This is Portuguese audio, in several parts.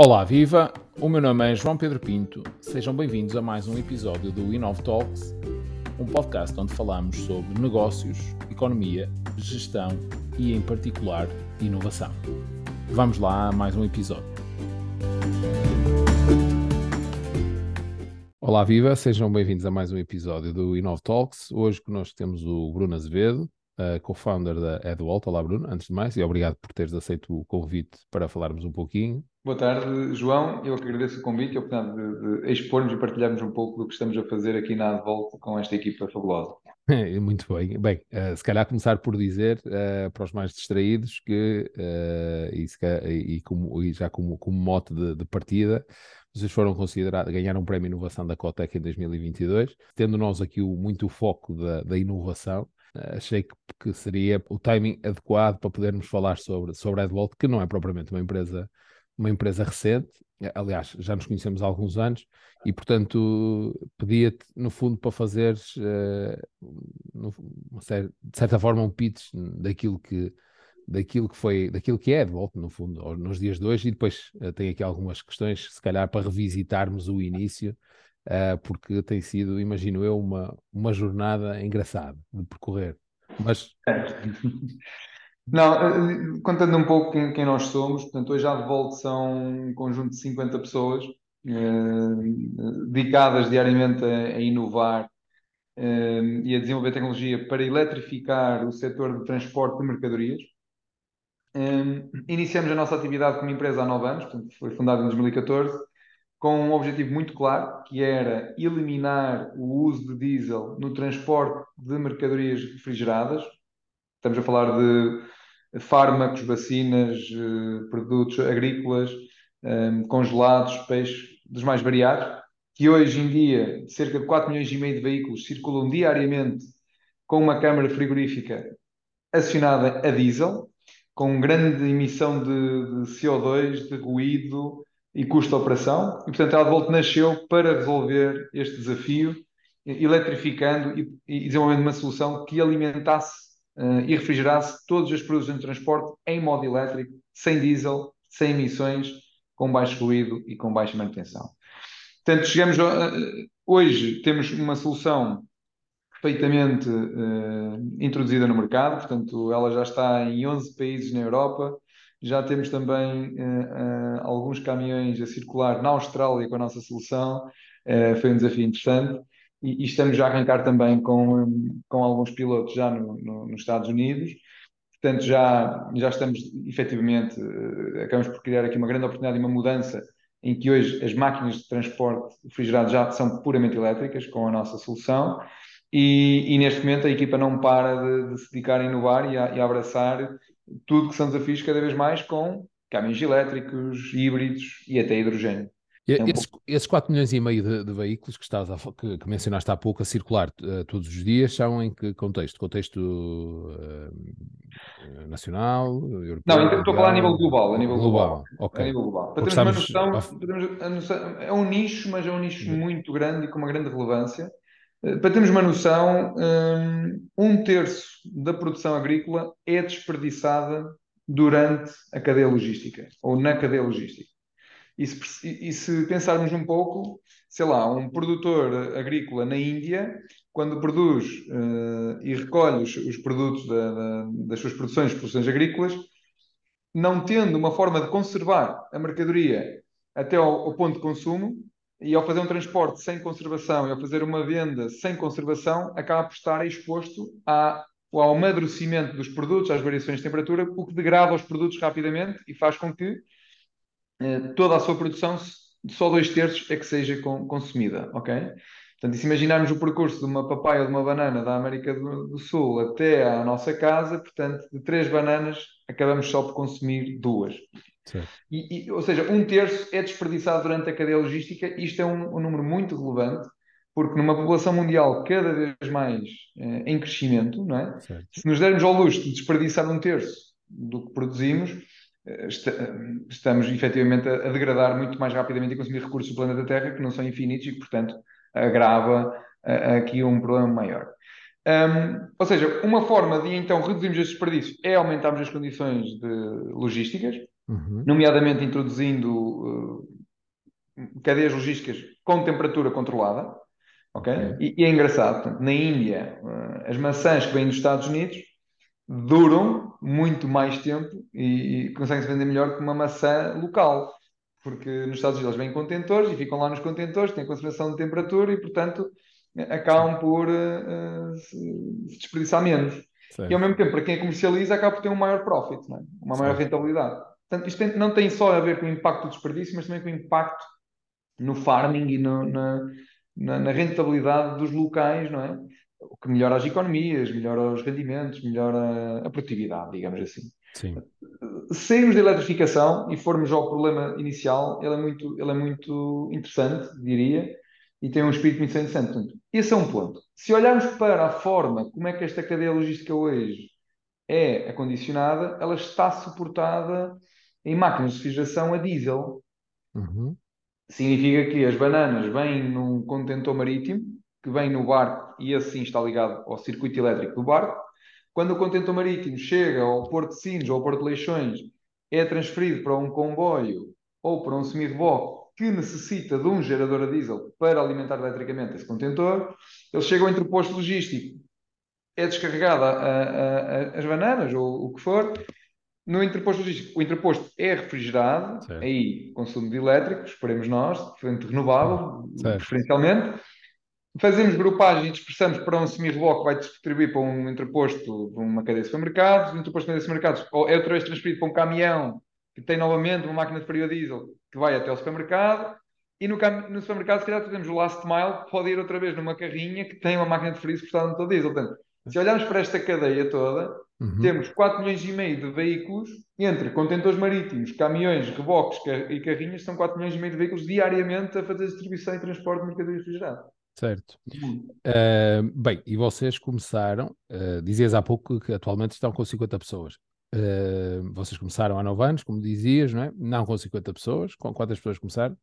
Olá, viva! O meu nome é João Pedro Pinto. Sejam bem-vindos a mais um episódio do Inov Talks, um podcast onde falamos sobre negócios, economia, gestão e, em particular, inovação. Vamos lá a mais um episódio. Olá, viva! Sejam bem-vindos a mais um episódio do Inov Talks. Hoje conosco temos o Bruno Azevedo, co-founder da EdWalt. Olá, Bruno, antes de mais, e obrigado por teres aceito o convite para falarmos um pouquinho. Boa tarde, João. Eu que agradeço o convite e a oportunidade de, de expormos e partilharmos um pouco do que estamos a fazer aqui na Advolt com esta equipa fabulosa. Muito bem. Bem, uh, se calhar começar por dizer uh, para os mais distraídos que, uh, e, e, como, e, já como, como mote de, de partida, vocês foram considerados, ganharam um prémio inovação da Cotec em 2022, tendo nós aqui o, muito o foco da, da inovação, achei que, que, seria o timing adequado para podermos falar sobre, sobre a Edwalt, que não é propriamente uma empresa uma empresa recente, aliás, já nos conhecemos há alguns anos, e portanto pedia-te, no fundo, para fazeres, uh, de certa forma, um pitch daquilo que, daquilo que foi, daquilo que é de no fundo, nos dias de hoje, e depois uh, tem aqui algumas questões, se calhar, para revisitarmos o início, uh, porque tem sido, imagino eu, uma, uma jornada engraçada de percorrer. Mas. Não, eh, contando um pouco quem, quem nós somos, portanto, hoje à volta são um conjunto de 50 pessoas eh, dedicadas diariamente a, a inovar eh, e a desenvolver tecnologia para eletrificar o setor de transporte de mercadorias. Eh, iniciamos a nossa atividade como empresa há nove anos, portanto, foi fundada em 2014, com um objetivo muito claro, que era eliminar o uso de diesel no transporte de mercadorias refrigeradas. Estamos a falar de fármacos, vacinas, eh, produtos agrícolas, eh, congelados, peixes, dos mais variados, que hoje em dia cerca de 4 milhões e meio de veículos circulam diariamente com uma câmara frigorífica acionada a diesel, com grande emissão de, de CO2, de ruído e custo de operação. E, portanto, a Advolt nasceu para resolver este desafio, eletrificando e, e desenvolvendo uma solução que alimentasse uh, e refrigerasse todos os produtos de transporte em modo elétrico, sem diesel, sem emissões, com baixo ruído e com baixa manutenção. Portanto, chegamos a, hoje temos uma solução perfeitamente uh, introduzida no mercado, portanto, ela já está em 11 países na Europa. Já temos também uh, uh, alguns caminhões a circular na Austrália com a nossa solução. foi um desafio interessante e, e, estamos já a arrancar também com, com alguns pilotos já no, no, nos Estados Unidos. Portanto, já, já estamos efetivamente, uh, acabamos por criar aqui uma grande oportunidade e uma mudança em que hoje as máquinas de transporte refrigerado já são puramente elétricas com a nossa solução e, e neste momento a equipa não para de, de se dedicar a inovar e a, e a, abraçar tudo que são desafios cada vez mais com caminhões elétricos, híbridos e até hidrogênio. É um esses, pouco... esses 4 milhões e meio de, de veículos que, estás a, que, que, mencionaste há pouco a circular uh, todos os dias são em que contexto? Contexto uh, nacional, europeu? Não, estou a falar a nível global. A nível global, global. ok. A nível global. Para termos uma noção, a é um nicho, mas é um nicho uhum. muito grande e com uma grande relevância. Uh, para termos uma noção, um, um terço da produção agrícola é desperdiçada durante a cadeia logística ou na cadeia logística. E se, e se pensarmos um pouco, sei lá, um produtor agrícola na Índia, quando produz uh, e recolhe os, os produtos da, da, das suas produções, produções agrícolas, não tendo uma forma de conservar a mercadoria até ao, ao, ponto de consumo, e ao fazer um transporte sem conservação e ao fazer uma venda sem conservação, acaba por estar exposto ao amadurecimento dos produtos, às variações de temperatura, o que degrada os produtos rapidamente e faz com que eh, toda a sua produção, só dois terços é que seja consumida, ok? Portanto, se imaginarmos o percurso de uma papaya ou de uma banana da América do, do, Sul até à nossa casa, portanto, de três bananas, acabamos só por consumir duas. E, e, ou seja, um terço é desperdiçado durante a cadeia logística. Isto é um, um número muito relevante, porque numa população mundial cada vez mais eh, em crescimento, não é? Se nos dermos ao luxo de desperdiçar um terço do que produzimos, estamos efetivamente a, degradar muito mais rapidamente e consumir recursos do planeta Terra que não são infinitos e que, portanto, agrava aqui um problema maior. Um, ou seja, uma forma de então reduzirmos este desperdício é aumentarmos as condições de logísticas, Uhum. nomeadamente introduzindo uh, cadeias logísticas com temperatura controlada. ok? Ok. E, e é engraçado, portanto, na Índia, uh, as maçãs que vêm dos Estados Unidos duram muito mais tempo e, e conseguem-se vender melhor que uma maçã local. Porque nos Estados Unidos eles vêm em contentores e ficam lá nos contentores, têm conservação de temperatura e, portanto, acabam por uh, se desperdiçar menos. Certo. E ao mesmo tempo, para quem comercializa, acaba por ter um maior profit, é? uma maior Certo. rentabilidade. Portanto, isto tem- não tem só a ver com o impacto do desperdício, mas também com o impacto no farming e no- na, na- na rentabilidade dos locais, não é? O que melhora as economias, melhora os rendimentos, melhora a produtividade, digamos assim. Sim. Sairmos da eletrificação e formos ao problema inicial, ele é muito, ele é muito interessante, diria, e tem um espírito muito interessante. Portanto, esse é um ponto. Se olharmos para a forma como é que esta cadeia logística hoje é acondicionada, ela está suportada em máquinas de refrigeração a diesel. Uhum. Significa que as bananas vêm num contentor marítimo, que vem no barco e esse sim está ligado ao circuito elétrico do barco. Quando o contentor marítimo chega ao Porto de Sines ou ao Porto de Leixões, é transferido para um comboio ou para um semi-reboque que necessita de um gerador a diesel para alimentar eletricamente esse contentor. Ele chega ao entreposto logístico, é descarregada as bananas ou o que for. No interposto logístico, o interposto é refrigerado, Certo. aí consumo de elétrico, esperemos nós, fonte renovável, Certo. preferencialmente. Fazemos grupagem e dispersamos para um semi-reboque que vai distribuir para um interposto de uma cadeia de supermercados. O interposto de cadeia de supermercados é outra vez transferido para um caminhão que tem novamente uma máquina de frio a diesel que vai até ao supermercado. E no, no supermercado, se calhar, temos o last mile que pode ir outra vez numa carrinha que tem uma máquina de frio suportada no diesel. Portanto, se olharmos para esta cadeia toda, Uhum. temos 4 milhões e meio de veículos entre contentores marítimos, caminhões, reboques e carrinhas, são 4 milhões e meio de veículos diariamente a fazer distribuição e transporte de mercadoria refrigerada. Certo. Ah, bem, e vocês começaram, ah, dizias há pouco que atualmente estão com 50 pessoas. Ah, vocês começaram há 9 anos, como dizias, não é? Não com 50 pessoas. Com quantas pessoas começaram?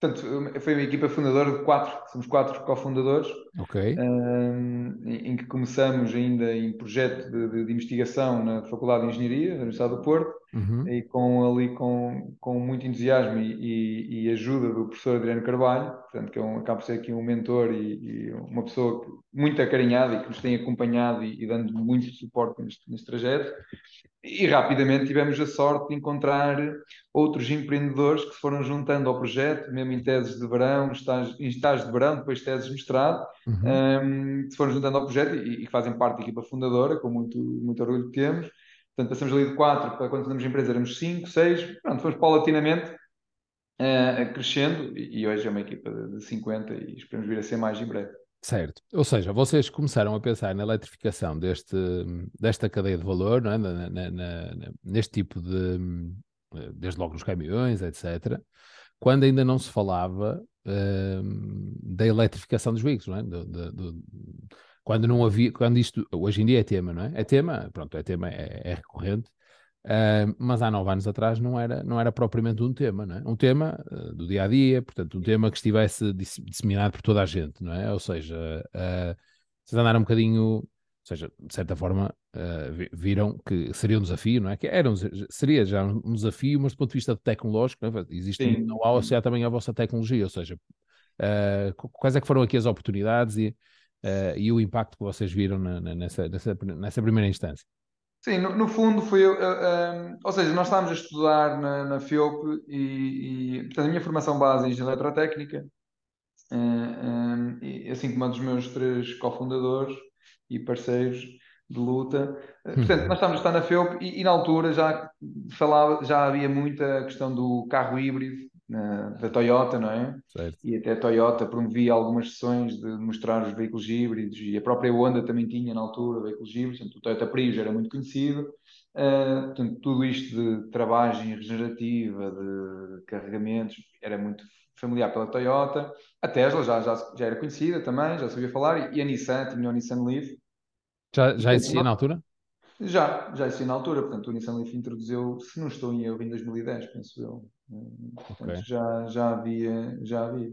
Portanto, foi uma equipa fundadora de quatro, somos quatro cofundadores, Ok. hum, em, em que começamos ainda em projeto de, de- de investigação na Faculdade de Engenharia da Universidade do Porto, Uhum. e com ali com, com muito entusiasmo e, e- e ajuda do professor Adriano Carvalho, portanto, que é um, acaba por ser aqui um mentor e, e uma pessoa que- muito acarinhada e que nos tem acompanhado e, dando muito suporte neste, neste trajeto. E rapidamente tivemos a sorte de encontrar outros empreendedores que se foram juntando ao projeto, mesmo em teses de verão, estágios, em estágios de verão, depois teses de mestrado, Uhum. um, que se foram juntando ao projeto e, e que fazem parte da equipa fundadora, com muito, muito orgulho que temos. Portanto, passamos ali de 4 para quando a empresa éramos 5, 6, pronto, fomos paulatinamente eh, crescendo e, e hoje é uma equipa de, de 50 e esperamos vir a ser mais em breve. Certo. Ou seja, vocês começaram a pensar na eletrificação deste, desta cadeia de valor, é? Na- na- na- neste tipo de, desde logo nos caminhões, etc., quando ainda não se falava hum, da eletrificação dos veículos, não é? Do- do- do- quando não havia, quando isto, hoje em dia é tema, não é? É tema, pronto, é tema, é, é recorrente, hum, mas há nove anos atrás não era, não era propriamente um tema, não é? Um tema eh, do dia a dia, portanto, um tema que estivesse dis- disseminado por toda a gente, não é? Ou seja, eh, vocês andaram um bocadinho, ou seja, de certa forma, vi- viram que seria um desafio, não é? Que era um, seria já um desafio, mas do ponto de vista tecnológico, não é? existe Sim. um know-how associado também à vossa tecnologia, ou seja, qu- quais é que foram aqui as oportunidades e, eh, e o impacto que vocês viram na- na- nessa, nessa, nessa primeira instância? Sim, no, no fundo foi, eu, eh, eh, ou seja, nós estávamos a estudar na, na FIOP e, e, portanto, a minha formação base é em eletrotécnica, eh, e assim como a dos meus três cofundadores e parceiros de luta. Eh, Portanto, nós estávamos a estar na FIOP e, e na altura já falava, já havia muita questão do carro híbrido, eh, da Toyota, não é? Certo. e até a Toyota promovia algumas sessões de mostrar os veículos híbridos e a própria Honda também tinha na altura veículos híbridos, portanto, o Toyota Prius era muito conhecido. Uh, portanto, tudo isto de travagem regenerativa, de carregamentos, era muito familiar pela Toyota. A Tesla já, já, já era conhecida também, já sabia falar, e a Nissan tinha o Nissan Leaf. Já, já existia na altura? Já, já existia na altura, portanto, o Nissan Leaf introduziu, se não estou em erro, em 2010, penso eu. Hum, Portanto, Ok. já, já havia, já havia.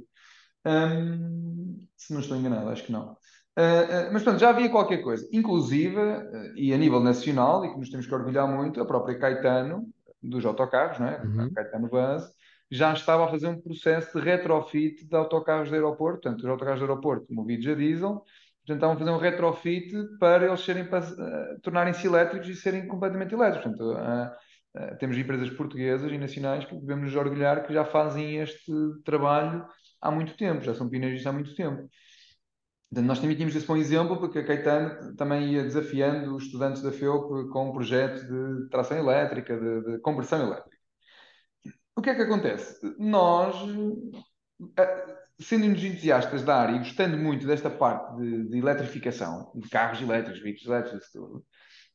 Hum, se não estou enganado, acho que não. Ah, ah, mas, portanto, já havia qualquer coisa. Inclusive, ah, e a nível nacional, e que nos temos que orgulhar muito, a própria Caetano, dos autocarros, não é? Uhum. A Caetano Vaz, já estava a fazer um processo de retrofit de autocarros de aeroporto, portanto, os autocarros de aeroporto movidos a diesel, portanto, estavam a fazer um retrofit para eles serem, uh, tornarem-se elétricos e serem completamente elétricos. Portanto, uh, uh, temos empresas portuguesas e nacionais que devemos nos orgulhar que já fazem este trabalho há muito tempo, já são pioneiros há muito tempo. Portanto, nós também tínhamos esse bom exemplo, porque a Caetano também ia desafiando os estudantes da FEUP com um projeto de tração elétrica, de, de conversão elétrica. O que é que acontece? Nós, eh, sendo-nos entusiastas da área e gostando muito desta parte de, de eletrificação, de carros elétricos, veículos elétricos, tudo,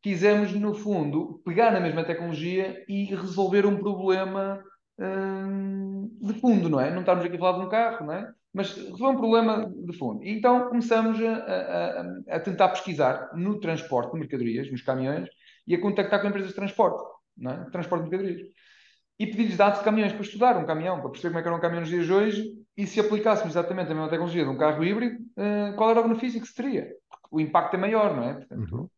quisemos, no fundo, pegar na mesma tecnologia e resolver um problema hum, de fundo, não é? Não estamos aqui a falar de um carro, não é? Mas resolver um problema de fundo. E então começamos a, a, a, tentar pesquisar no transporte de mercadorias, nos caminhões, e a contactar com empresas de transporte, não é? transporte de mercadorias. E pedir-lhes dados de caminhões para estudar um caminhão, para perceber como é que era um caminhão nos dias de hoje, e se aplicássemos exatamente a mesma tecnologia de um carro híbrido, uh, qual era o benefício que se teria? o impacto é maior, não é? Portanto, uhum.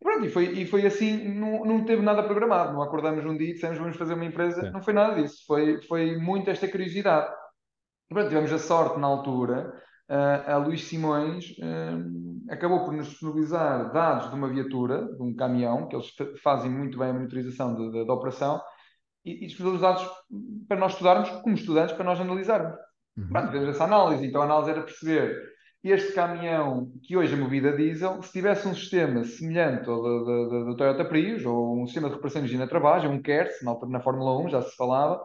E, pronto, e, foi, e foi assim, não, não teve nada programado. Não acordamos um dia e dissemos vamos fazer uma empresa. Sim. Não foi nada disso. Foi, foi muito esta curiosidade. E, pronto, tivemos a sorte na altura. Uh, a Luís Simões uh, acabou por nos disponibilizar dados de uma viatura, de um caminhão, que eles fazem muito bem a monitorização da operação, e, e dados para nós estudarmos, como estudantes, para nós analisarmos. Uhum. Fizemos essa análise. Então a análise era perceber este caminhão que hoje é movido a diesel, se tivesse um sistema semelhante ao do, Toyota Prius, ou um sistema de recuperação de na trabalho, um KERS, na, na Fórmula 1 já se falava,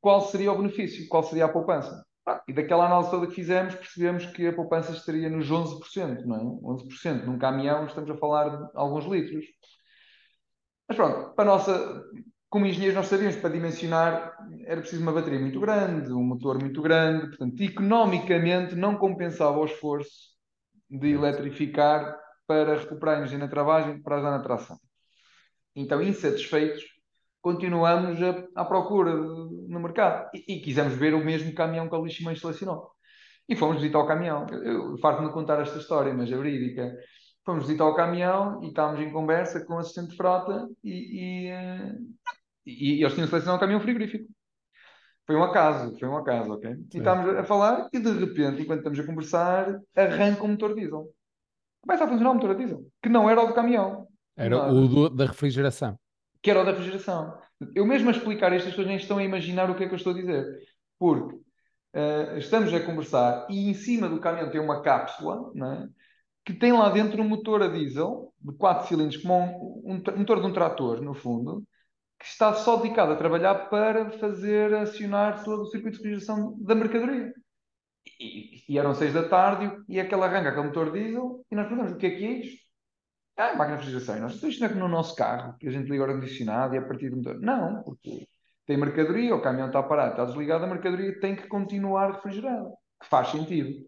qual seria o benefício, qual seria a poupança? Ah, e daquela análise toda que fizemos, percebemos que a poupança estaria nos 11%, não é? 11%. Num caminhão estamos a falar de alguns litros. Mas pronto, para a nossa, como engenheiros nós sabíamos para dimensionar era preciso uma bateria muito grande, um motor muito grande, portanto, economicamente não compensava o esforço de eletrificar para recuperar a energia na travagem para ajudar na tração. Então, insatisfeitos, continuamos a, à procura no mercado e, e, quisemos ver o mesmo caminhão que a Liximães selecionou. E fomos visitar o caminhão. Eu, eu farto-me contar esta história, mas é verídica. Fomos visitar o caminhão e estávamos em conversa com o assistente de frota e, e, eh, e, eles tinham selecionado um caminhão frigorífico. Foi um acaso, foi um acaso, ok? Sim. E estávamos a falar e de repente, enquanto estamos a conversar, arranca o motor diesel. Começa a funcionar o motor diesel, que não era o do caminhão. Era o do, da refrigeração. Que era o da refrigeração. Eu mesmo a explicar isto, as pessoas nem estão a imaginar o que é que eu estou a dizer. Porque uh, estamos a conversar e em cima do caminhão tem uma cápsula, não é? Que tem lá dentro um motor a diesel de 4 cilindros, como um, um, motor de um trator, no fundo, que está só dedicado a trabalhar para fazer acionar todo o circuito de refrigeração da mercadoria. E, e eram seis da tarde e aquele arranca aquele motor diesel e nós perguntamos o que é que é isto? Ah, máquina de refrigeração. E nós, isto não é como no nosso carro, que a gente liga o ar-condicionado e a partir do motor. Não, porque tem mercadoria, o caminhão está parado, está desligado, a mercadoria tem que continuar refrigerada, que faz sentido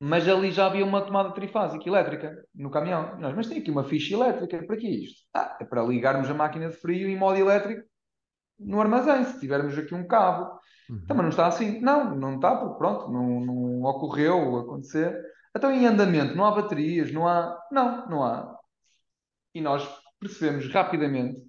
mas ali já havia uma tomada trifásica elétrica no caminhão. Nós, mas tem aqui uma ficha elétrica, para que isto? Ah, é para ligarmos a máquina de frio em modo elétrico no armazém, se tivermos aqui um cabo. Uhum. Então, mas não está assim. Não, não está, porque pronto, não, não ocorreu acontecer. Então, em andamento, não há baterias, não há. Não, não há. E nós percebemos rapidamente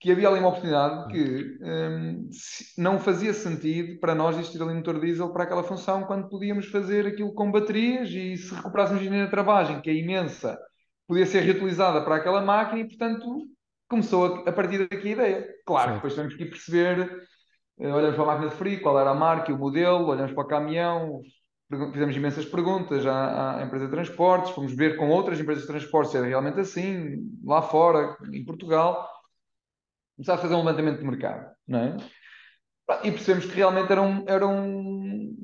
que havia ali uma oportunidade que um, não fazia sentido para nós existir ali um motor diesel para aquela função quando podíamos fazer aquilo com baterias e se recuperássemos energia de travagem, que é imensa, podia ser reutilizada para aquela máquina e, portanto, começou a, a partir daqui a ideia. Claro, Sim. depois temos que perceber, uh, olhamos para a máquina de frio, qual era a marca e o modelo, olhamos para o caminhão, fizemos imensas perguntas à, à, empresa de transportes, fomos ver com outras empresas de transportes se era realmente assim, lá fora, em Portugal, começar a fazer um levantamento de mercado, não é? E percebemos que realmente era um, era um,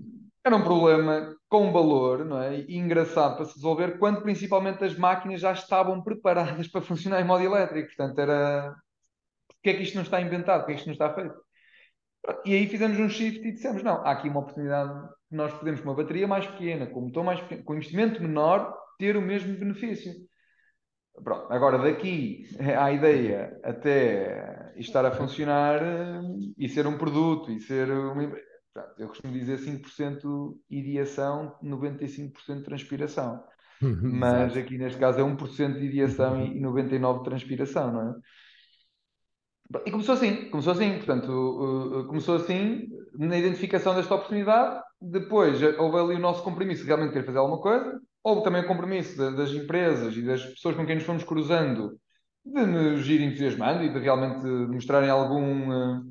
era um problema com valor, não é? E engraçado para se resolver, quando principalmente as máquinas já estavam preparadas para funcionar em modo elétrico. Portanto, era. Porquê é que isto não está inventado? Porquê é que isto não está feito? E aí fizemos um shift e dissemos: não, há aqui uma oportunidade que nós podemos, uma bateria mais pequena, com um motor mais pequeno, com investimento menor, ter o mesmo benefício. Pronto, agora daqui à ideia até estar a funcionar eh, e ser um produto e ser uma eu costumo dizer 5% ideação, 95% transpiração. Uhum, Mas exato. aqui neste caso é 1% de ideação e 99% de transpiração, não é? E começou assim, começou assim, portanto, começou assim na identificação desta oportunidade, depois houve ali o nosso compromisso de realmente querer fazer alguma coisa, houve também o compromisso das empresas e das pessoas com quem nos fomos cruzando de nos ir entusiasmando e de realmente mostrarem algum, uh,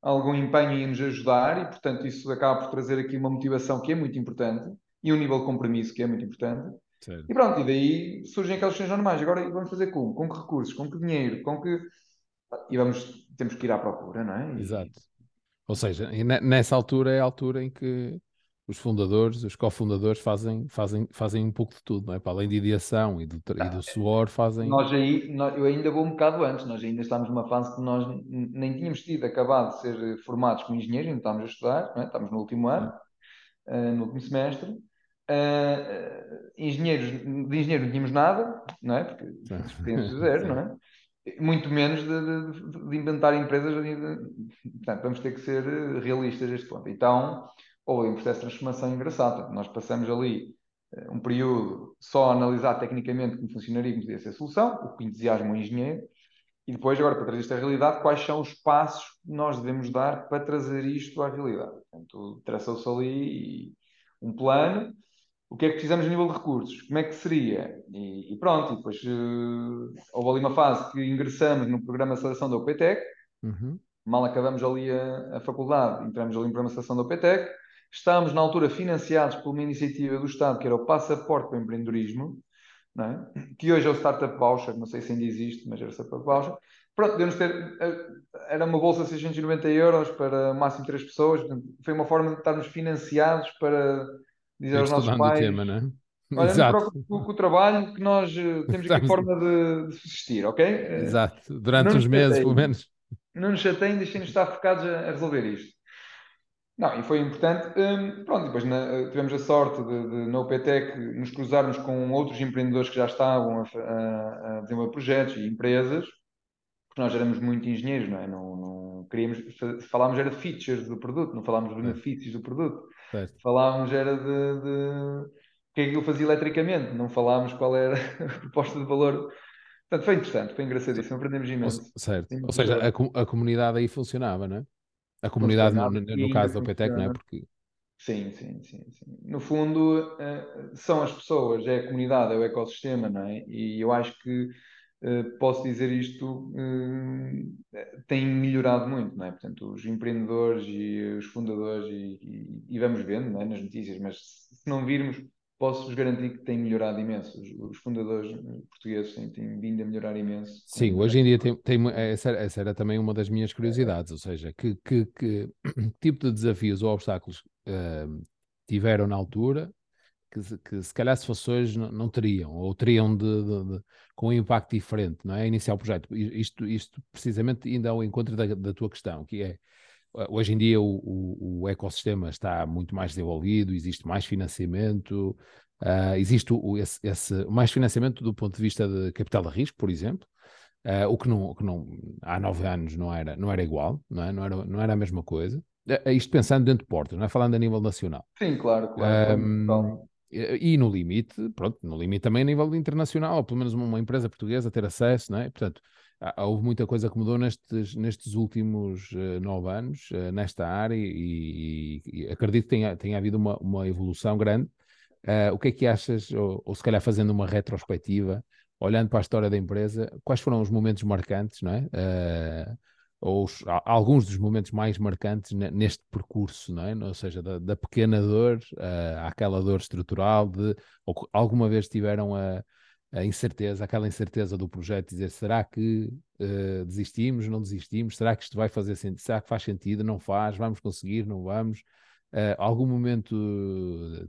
algum empenho em nos ajudar e, portanto, isso acaba por trazer aqui uma motivação que é muito importante e um nível de compromisso que é muito importante. E pronto, e daí surgem aquelas questões normais. Agora vamos fazer como? Com que recursos? Com que dinheiro? Com que... E vamos, temos que ir à procura, não é? Exato. Ou seja, nessa altura é a altura em que os fundadores, os cofundadores fazem, fazem, fazem um pouco de tudo, não é? Para além de ideação e do, e do suor, fazem. Nós aí, nós, eu ainda vou um bocado antes, nós ainda estamos numa fase que nós nem tínhamos tido acabado de ser formados como engenheiros, ainda estamos a estudar, não é? estamos no último ano, uh, no último semestre. Uh, engenheiros, de engenheiro não tínhamos nada, não é? Porque experiência zero, não é? Muito menos de, de, de inventar empresas. De, portanto, vamos ter que ser realistas a este ponto. Então, houve um processo de transformação engraçado. Nós passamos ali uh, um período só a analisar tecnicamente como funcionaria, como podia ser a solução, o que entusiasma o engenheiro, e depois, agora, para trazer isto à realidade, quais são os passos que nós devemos dar para trazer isto à realidade. Portanto, traçou-se ali um plano, o que é que precisamos a nível de recursos, como é que seria, e, e pronto, e depois uh, houve ali uma fase que ingressamos no programa de seleção da OPTEC, uhum. mal acabamos ali a, a, faculdade, entramos ali no programa de seleção da OPTEC, Estávamos, na altura, financiados por uma iniciativa do Estado, que era o Passaporte para o Empreendedorismo, é? que hoje é o Startup Voucher, não sei se ainda existe, mas era o Startup Voucher. Pronto, devemos ter, eh, era uma bolsa de 690 euros para máximo 3 pessoas, portanto, foi uma forma de estarmos financiados para dizer aos nossos pais... Tema, não é? Olha, Exato. não com o trabalho que nós eh, temos aqui forma de, de subsistir, ok? Exato, durante uns meses, pelo menos. Não nos chateiem, deixem-nos estar focados a, a resolver isto. Não, e foi importante. Um, pronto, depois na, tivemos a sorte de, de, na UPTEC nos cruzarmos com outros empreendedores que já estavam a, a, a desenvolver projetos e empresas, porque nós éramos muito engenheiros, não é? Não, não queríamos, falávamos era de features do produto, não falávamos de benefícios do produto. Certo. Falávamos era de, de o que é que ele fazia eletricamente, não falávamos qual era a proposta de valor. Portanto, foi interessante, foi engraçadíssimo, aprendemos imenso. Certo. Ou seja, a, a comunidade aí funcionava, não é? A comunidade, no, no, caso da OPTEC, não é? Porque... Sim, sim, sim, sim. No fundo, eh, são as pessoas, é a comunidade, é o ecossistema, não é? E eu acho que eh, posso dizer isto, eh, tem melhorado muito, não é? Portanto, os empreendedores e os fundadores, e, e, e vamos vendo não é? nas notícias, mas se não virmos, posso-vos garantir que tem melhorado imenso. Os, fundadores portugueses têm, têm, vindo a melhorar imenso. Sim, hoje em dia tem, tem essa, essa, era também uma das minhas curiosidades, ou seja, que, que, que tipo de desafios ou obstáculos uh, tiveram na altura que, que, se calhar se fosse hoje não, não teriam, ou teriam de, de, de, com um impacto diferente, não é? Iniciar o projeto. Isto, isto precisamente ainda ao encontro da, da tua questão, que é Hoje em dia o, o, o, ecossistema está muito mais desenvolvido, existe mais financiamento, uh, existe o, esse, esse, mais financiamento do ponto de vista de capital de risco, por exemplo, uh, o que, não, que não, há nove anos não era, não era igual, não, é? não, era, não era a mesma coisa. Uh, isto pensando dentro de portas, não é falando a nível nacional. Sim, claro, claro. Um, e, e no limite, pronto, no limite também a nível internacional, ou pelo menos uma, uma empresa portuguesa ter acesso, não é? Portanto, houve muita coisa que mudou nestes, nestes últimos uh, nove anos uh, nesta área e, e, acredito que tenha, tenha havido uma, uma evolução grande. Uh, o que é que achas, ou, ou, se calhar fazendo uma retrospectiva, olhando para a história da empresa, quais foram os momentos marcantes, não é? ou os, alguns dos momentos mais marcantes neste percurso, não é? Ou seja, da, da pequena dor àquela dor estrutural, de ou alguma vez tiveram a a incerteza, aquela incerteza do projeto, dizer será que uh, desistimos, não desistimos, será que isto vai fazer sentido, será que faz sentido, não faz, vamos conseguir, não vamos? Uh, algum momento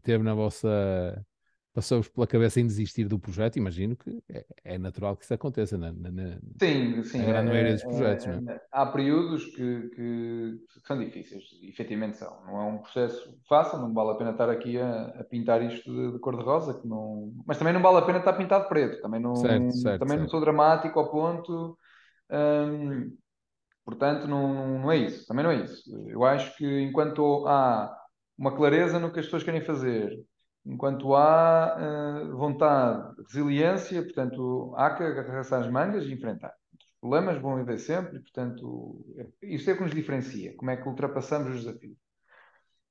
teve na vossa passou-vos pela cabeça em desistir do projeto, imagino que é, é natural que isso aconteça na, na, na sim, sim, na grande é, maioria dos projetos. É, não é? Há períodos que, que, são difíceis, efetivamente são. Não é um processo fácil, não vale a pena estar aqui a, a pintar isto de, de cor-de-rosa, que não... mas também não vale a pena estar pintado preto, também não, certo, certo, também certo. não sou dramático ao ponto. Hum, portanto, não, não é isso, também não é isso. Eu acho que enquanto há uma clareza no que as pessoas querem fazer, enquanto há uh, vontade, resiliência, portanto, há que agarrar-se às mangas e enfrentar. Problemas vão haver sempre, portanto, isso é que nos diferencia. Como é que ultrapassamos os desafios?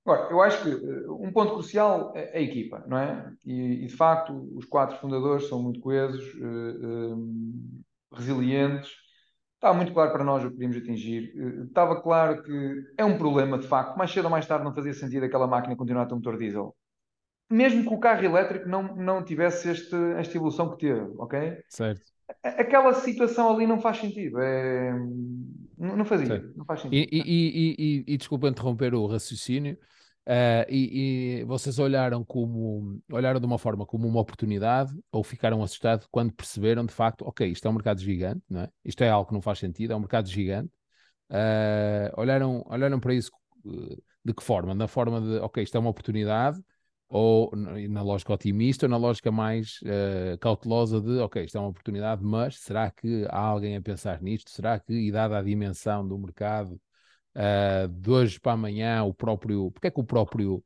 Agora, eu acho que eh, um ponto crucial é a equipa, não é? E, e de facto, os quatro fundadores são muito coesos, uh, uh, resilientes. Estava muito claro para nós o que queríamos atingir. Uh, estava claro que é um problema, de facto. Mais cedo ou mais tarde não fazia sentido aquela máquina continuar a ter um motor diesel. Mesmo que o carro elétrico não, não tivesse este, esta evolução que teve, ok? Certo. Aquela situação ali não faz sentido. É... Não, não fazia, certo. não faz sentido. E, e, e, e, desculpa interromper o raciocínio, Uh, e, vocês olharam como olharam de uma forma como uma oportunidade ou ficaram assustados quando perceberam de facto, ok, isto é um mercado gigante, não é? Isto é algo que não faz sentido, é um mercado gigante. Uh, olharam, olharam para isso eh, de que forma? Na forma de, ok, isto é uma oportunidade, ou na lógica otimista, ou na lógica mais uh, cautelosa de, ok, isto é uma oportunidade, mas será que há alguém a pensar nisto? Será que, e dada a dimensão do mercado, uh, de hoje para amanhã o próprio, porque é que o próprio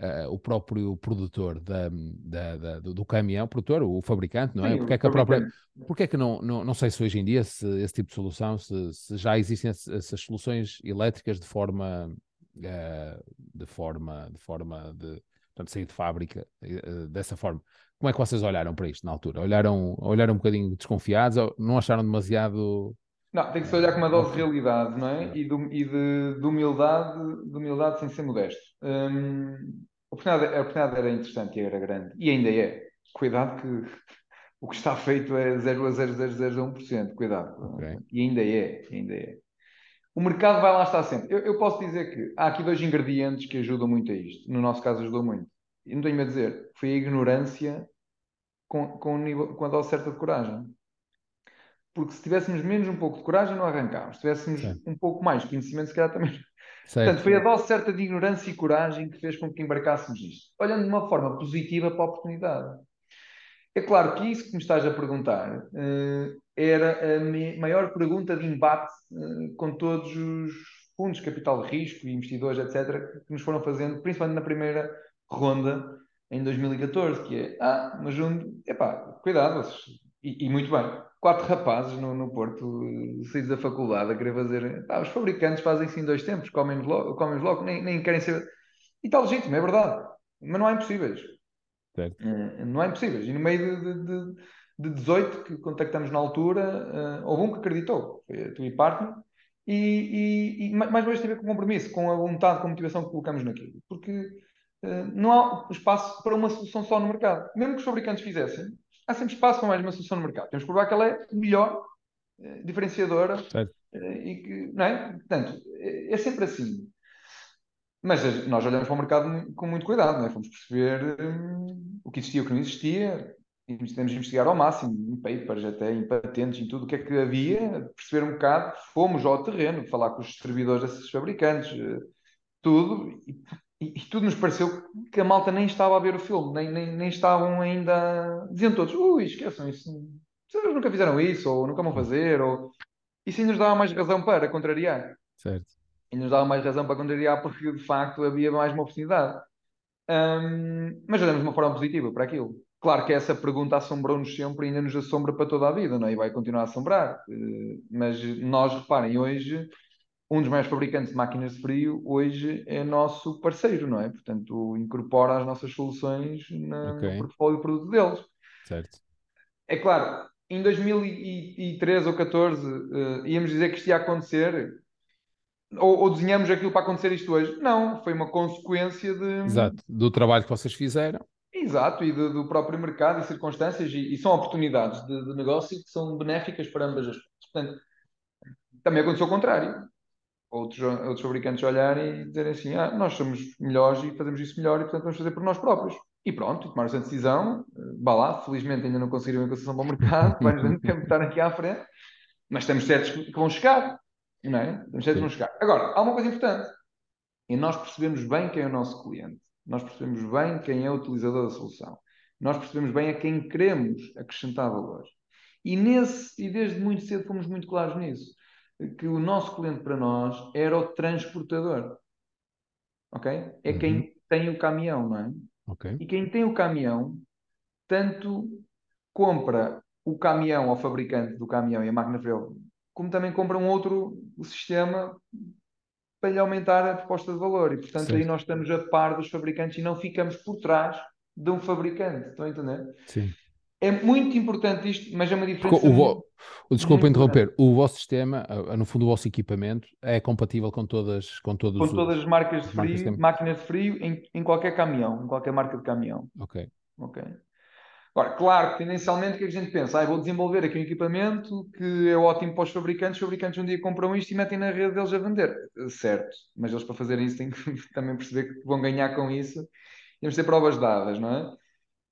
Uh, o próprio produtor da, da, da, do, do, caminhão, produtor, o fabricante, não é? Sim, porque é que a própria, porque é que não, não, não sei se hoje em dia se esse tipo de solução, se, se já existem essas soluções elétricas de forma de forma de forma de portanto, sair de fábrica uh, dessa forma. Como é que vocês olharam para isto na altura? Olharam, olharam um bocadinho desconfiados ou não acharam demasiado não, tem que se olhar com uma dose de realidade, não é? E de, e de, de humildade, de humildade sem ser modesto. Hum, a, oportunidade, a oportunidade era interessante e era grande. E ainda é. Cuidado que o que está feito é 0,0001%. Cuidado. Okay. E ainda é, ainda é. O mercado vai lá estar sempre. Eu, eu, posso dizer que há aqui dois ingredientes que ajudam muito a isto. No nosso caso ajudou muito. E não tenho a dizer. Foi a ignorância com, com, nível, com a dose certa de coragem porque se tivéssemos menos um pouco de coragem, não arrancámos. Se tivéssemos Sim. um pouco mais de conhecimento, se calhar também. Certo. Portanto, foi a dose certa de ignorância e coragem que fez com que embarcássemos nisto, olhando de uma forma positiva para a oportunidade. É claro que isso que me estás a perguntar uh, era a maior pergunta de embate uh, com todos os fundos de capital de risco e investidores, etc., que nos foram fazendo, principalmente na primeira ronda em 2014, que é, ah, mas um, epá, cuidado, e, e muito bem, quatro rapazes no, no Porto, saídos da faculdade, a querer fazer. Ah, os fabricantes fazem em dois tempos, comem logo, comem logo nem, nem querem ser. E está legítimo, é verdade. Mas não há impossíveis. Certo. Uh, não há impossíveis. E no meio de, de, de 18 que contactamos na altura, uh, houve um que acreditou, foi a tua partner, e, e, e mais uma vez tem a ver com o compromisso, com a vontade, com a motivação que colocamos naquilo. Porque uh, não há espaço para uma solução só no mercado. Mesmo que os fabricantes fizessem, há sempre espaço para mais uma solução no mercado. Temos que provar que ela é melhor, eh, diferenciadora, e que, não é? Portanto, é, é sempre assim. Mas nós olhamos para o mercado com muito cuidado, não é? Fomos perceber hum, o que existia e o que não existia, temos de investigar ao máximo, em papers, até em patentes, em tudo o que é que havia, perceber um bocado, fomos ao terreno, falar com os distribuidores desses fabricantes, eh, tudo, e e, e, tudo nos pareceu que a malta nem estava a ver o filme, nem, nem, nem estavam ainda. Diziam todos, ui, esqueçam isso. Vocês nunca fizeram isso, ou nunca vão fazer, ou. Isso ainda nos dava mais razão para contrariar. Certo. E nos dava mais razão para contrariar porque de facto havia mais uma oportunidade. Um, mas olhamos de uma forma positiva para aquilo. Claro que essa pergunta assombrou-nos sempre e ainda nos assombra para toda a vida, não é? E vai continuar a assombrar. Uh, mas nós, reparem, hoje um dos maiores fabricantes de máquinas de frio hoje é nosso parceiro, não é? Portanto, incorpora as nossas soluções na, okay. no portfólio de produto deles. Certo. É claro, em 2013 ou 14 uh, eh, íamos dizer que isto ia acontecer ou, ou, desenhamos aquilo para acontecer isto hoje. Não, foi uma consequência de... Exato, do trabalho que vocês fizeram. Exato, e do, do próprio mercado e circunstâncias, e, e são oportunidades de, de, negócio que são benéficas para ambas as partes. Portanto, também aconteceu o contrário outros, outros fabricantes olharem e dizerem assim: ah, nós somos melhores e fazemos isso melhor e portanto vamos fazer por nós próprios. E pronto, tomar essa decisão, vá lá, felizmente ainda não conseguiram a concessão para o mercado, nos tempo estar aqui à frente, mas estamos certos que vão chegar, não é? Estamos certos que vão chegar. Agora, há uma coisa importante, e nós percebemos bem quem é o nosso cliente, nós percebemos bem quem é o utilizador da solução, nós percebemos bem a quem queremos acrescentar valor. E, nesse, e desde muito cedo fomos muito claros nisso que o nosso cliente para nós era o transportador. Ok? É uhum. quem tem o caminhão, não é? Okay. E quem tem o caminhão, tanto compra o caminhão ao fabricante do caminhão e a máquina frio como também compram outro sistema para lhe aumentar a proposta de valor. E, portanto, Certo. aí nós estamos a par dos fabricantes e não ficamos por trás de um fabricante. Estão a entender? Sim. É muito importante isto, mas é uma diferença. o vo- Desculpa interromper, o vosso sistema, no fundo o vosso equipamento, é compatível com todas, com todos com os... todas as marcas de as marcas frio, têm- máquinas de frio, em, em qualquer caminhão, em qualquer marca de caminhão. Ok, Ok? Agora, claro que tendencialmente o que é que a gente pensa? Ah, vou desenvolver aqui um equipamento que é ótimo para os fabricantes, os fabricantes um dia compram isto e metem na rede deles a vender. Certo, mas eles para fazerem isso têm que também perceber que vão ganhar com isso. Temos de ter provas dadas, não é?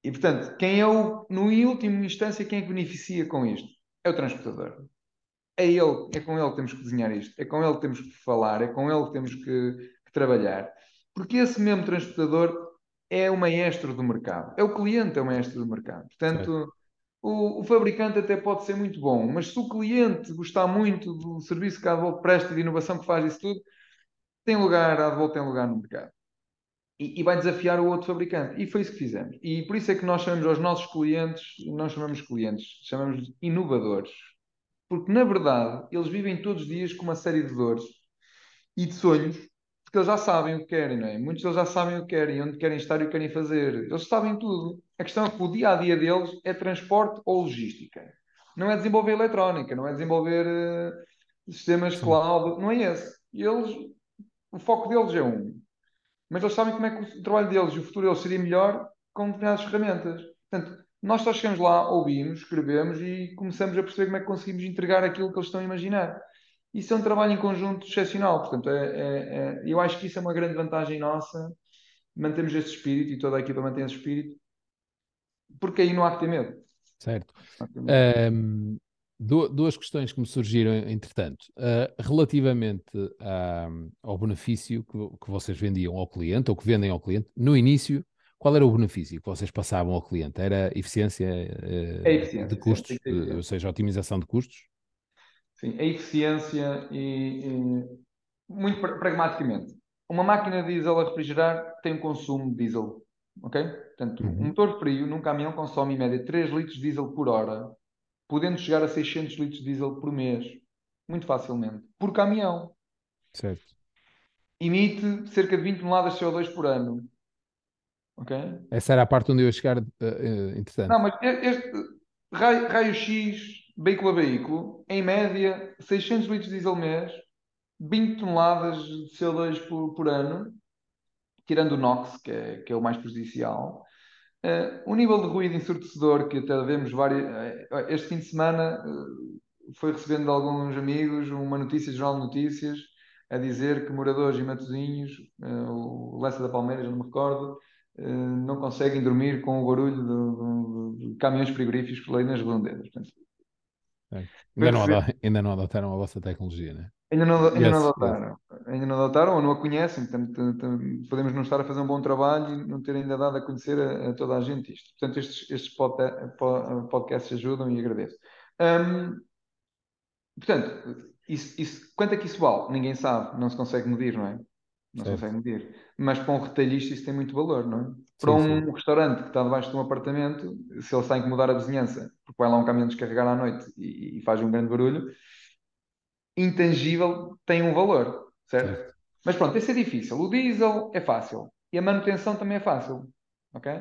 E portanto, quem é o, no último instância, quem é que beneficia com isto? É o transportador. É ele, é com ele que temos que desenhar isto, é com ele que temos que falar, é com ele que temos que, que trabalhar. Porque esse mesmo transportador é o maestro do mercado, é o cliente, é o maestro do mercado. Portanto, o, o fabricante até pode ser muito bom, mas se o cliente gostar muito do serviço que a Advolt presta de inovação que faz isso tudo, tem lugar, a Advolt tem lugar no mercado. E, e vai desafiar o outro fabricante. E foi isso que fizemos. E por isso é que nós chamamos aos nossos clientes, não chamamos clientes, chamamos de inovadores. Porque, na verdade, eles vivem todos os dias com uma série de dores e de sonhos, porque eles já sabem o que querem, não é? Muitos deles já sabem o que querem, onde querem estar e o que querem fazer. Eles sabem tudo. A questão é que o dia a dia deles é transporte ou logística. Não é desenvolver eletrónica, não é desenvolver eh, sistemas Sim. cloud, não é esse. E eles, o foco deles é um. Mas eles sabem como é que o trabalho deles e o futuro deles seria melhor com determinadas ferramentas. Portanto, nós só chegamos lá, ouvimos, escrevemos e começamos a perceber como é que conseguimos entregar aquilo que eles estão a imaginar. Isso é um trabalho em conjunto excepcional. Portanto, é, é- é- eu acho que isso é uma grande vantagem nossa. Mantemos este espírito e toda a equipa mantém esse espírito, porque aí não há que ter medo. certo. Ter medo. Du- duas questões que me surgiram, entretanto. Ah, relativamente à- ao benefício que, que vocês vendiam ao cliente, ou que vendem ao cliente, no início, qual era o benefício que vocês passavam ao cliente? Era eficiência, É eficiência, de custos, ou seja, otimização de custos? Sim, a eficiência e, e- muito pra- pragmaticamente. Uma máquina diesel a refrigerar tem um consumo de diesel, ok? Portanto, Uhum. um motor frio num caminhão consome em média 3 litros de diesel por hora, podendo chegar a 600 litros de diesel por mês, muito facilmente, por caminhão. Certo. Emite cerca de 20 toneladas de CO2 por ano, ok? Essa era a parte onde eu ia chegar, eh, entretanto. Não, mas este raio- raio-x, veículo a veículo, em média, 600 litros de diesel mês, 20 toneladas de CO2 por, por ano, tirando o NOx, que é, que é o mais prejudicial. Eh, o nível de ruído ensurdecedor, que até vemos várias. eh, este fim de semana eh, foi recebendo de alguns amigos uma notícia Jornal de Notícias a dizer que moradores em Matosinhos, o Lessa da Palmeira, já não me recordo, não conseguem dormir com o barulho de, de- de caminhões frigoríficos ali nas redondezas. Ainda não, perceber- ado- ainda não adotaram a vossa tecnologia, né? Ainda não, ainda não Yes, adotaram. Ainda não adotaram ou não a conhecem. Portanto, podemos não estar a fazer um bom trabalho e não ter ainda dado a conhecer a, a toda a gente isto. Portanto, estes, estes podca- po- podcasts ajudam e agradeço. Hum, portanto, isso, isso- quanto é que isso vale? Ninguém sabe, não se consegue medir, não é? Não se Certo. consegue medir. Mas para um retalhista isso tem muito valor, não é? Para Sim, um sim. restaurante que está debaixo de um apartamento, se ele está a incomodar a vizinhança, porque vai lá um caminhão descarregar à noite e, e faz um grande barulho, intangível tem um valor, certo? Certo. Mas pronto, esse é difícil. O diesel é fácil e a manutenção também é fácil, ok?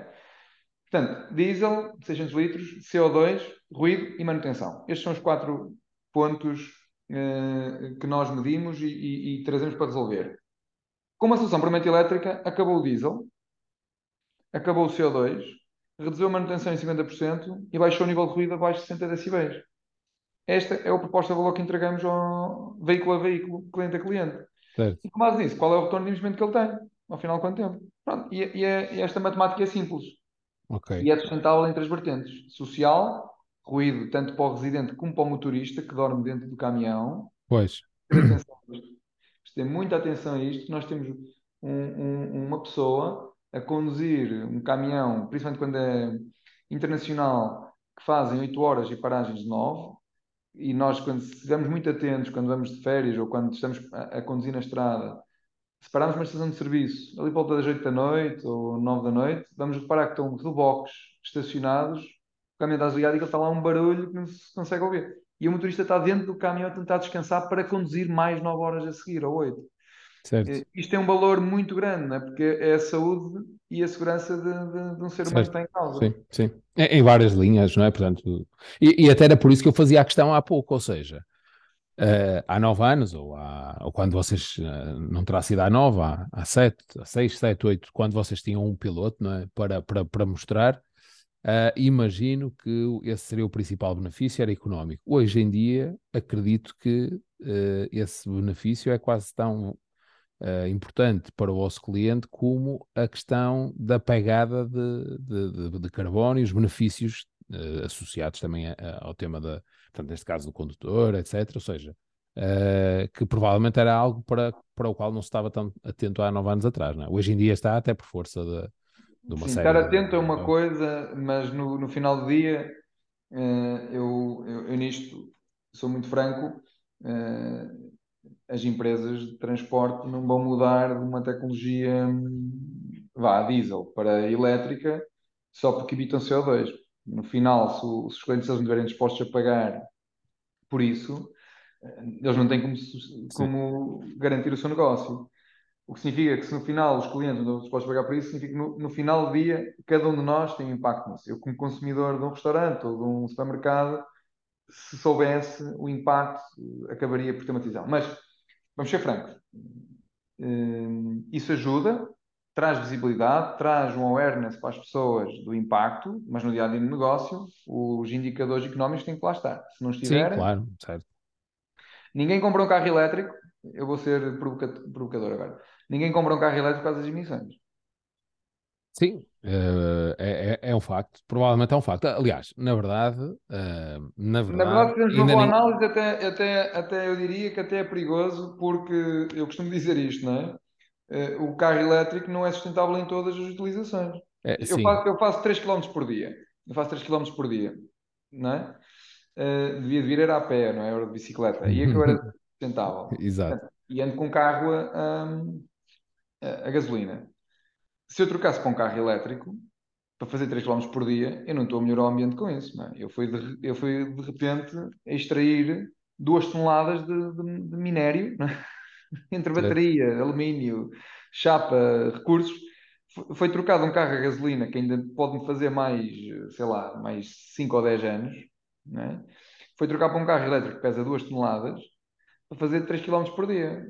Portanto, diesel, 600 litros, CO2, ruído e manutenção. Estes são os quatro pontos eh, que nós medimos e, e- e trazemos para resolver. Com uma solução permanente elétrica, acabou o diesel, acabou o CO2, reduziu a manutenção em 50% e baixou o nível de ruído abaixo de 60 decibéis. Esta é a proposta de valor que entregamos ao veículo a veículo, cliente a cliente. Certo. E com base nisso, qual é o retorno de investimento que ele tem? Ao final de quanto tempo? Pronto, e, e é- e esta matemática é simples. Ok. E é sustentável em três vertentes. Social, ruído tanto para o residente como para o motorista que dorme dentro do caminhão. Pois. Ter muita atenção a isto. Nós temos um- um- uma pessoa a conduzir um caminhão, principalmente quando é internacional, que fazem 8 horas e paragens de 9. E nós, quando estivermos muito atentos, quando vamos de férias ou quando estamos a, a conduzir na estrada, se pararmos uma estação de serviço, ali por volta das 8 da noite ou 9 da noite, vamos reparar que estão reboques estacionados caminhão está desligado e que está lá um barulho que não se consegue ouvir. E o motorista está dentro do caminhão a tentar descansar para conduzir mais 9 horas a seguir, ou 8. Certo. Isto tem um valor muito grande, não é? porque é a saúde e a segurança de, de, de um ser humano que está em causa. Sim, sim. Em várias linhas, não é? Portanto, e, e, até era por isso que eu fazia a questão há pouco, ou seja, uh, há nove anos, ou, há, ou quando vocês, uh, não terá sido há nove, há, há sete, há seis, sete, oito, quando vocês tinham um piloto, não é? Para, para, para mostrar, uh, imagino que esse seria o principal benefício, era económico. Hoje em dia, acredito que esse benefício é quase tão uh, importante para o vosso cliente como a questão da pegada de, de, de, de carbono e os benefícios uh, associados também a, a, ao tema da, portanto, neste caso do condutor, etc. Ou seja, uh, que provavelmente era algo para, para o qual não se estava tão atento há nove anos atrás. É? Hoje em dia está até por força de, de uma Sim, série. Estar atento é uma coisa, mas no, no final do dia, eu, eu, eu nisto sou muito franco. Uh, as empresas de transporte não vão mudar de uma tecnologia vá, a diesel para elétrica só porque evitam CO2. No final, se, se os clientes não estiverem dispostos a pagar por isso, eles não têm como, como garantir o seu negócio. O que significa que se no final os clientes não estão dispostos a pagar por isso, significa que no, no, final do dia cada um de nós tem um impacto nisso. Eu, como consumidor de um restaurante ou de um supermercado, se soubesse o impacto, acabaria por ter uma decisão. Mas vamos ser francos, hum, isso ajuda, traz visibilidade, traz um awareness para as pessoas do impacto, mas no dia a dia do negócio, os indicadores económicos têm que lá estar. Se não estiverem, Sim, claro, certo. Ninguém compra um carro elétrico, eu vou ser provocador agora. Ninguém compra um carro elétrico por causa das emissões. Sim, uh, é, é, um facto, provavelmente é um facto. Aliás, na verdade, uh, na verdade, na verdade, temos uma boa nem... análise, até, até, até eu diria que até é perigoso, porque eu costumo dizer isto, não é? Uh, o carro elétrico não é sustentável em todas as utilizações. É, eu, faço, eu faço 3 km por dia, eu faço 3 km por dia, não é? Devia vir era a pé, não é? Era de bicicleta, e é que eu era sustentável. Exato. E ando com carro a, a, a gasolina se eu trocasse para um carro elétrico, para fazer 3 km por dia, eu não estou a melhorar o ambiente com isso. Não é? eu, fui de, eu fui de repente a extrair 2 toneladas de, de, de minério, é? entre bateria, alumínio, chapa, recursos. Foi trocado um carro a gasolina que ainda pode-me fazer mais, sei lá, mais 5 ou 10 anos. É? Foi trocado para um carro elétrico que pesa 2 toneladas para fazer 3 km por dia.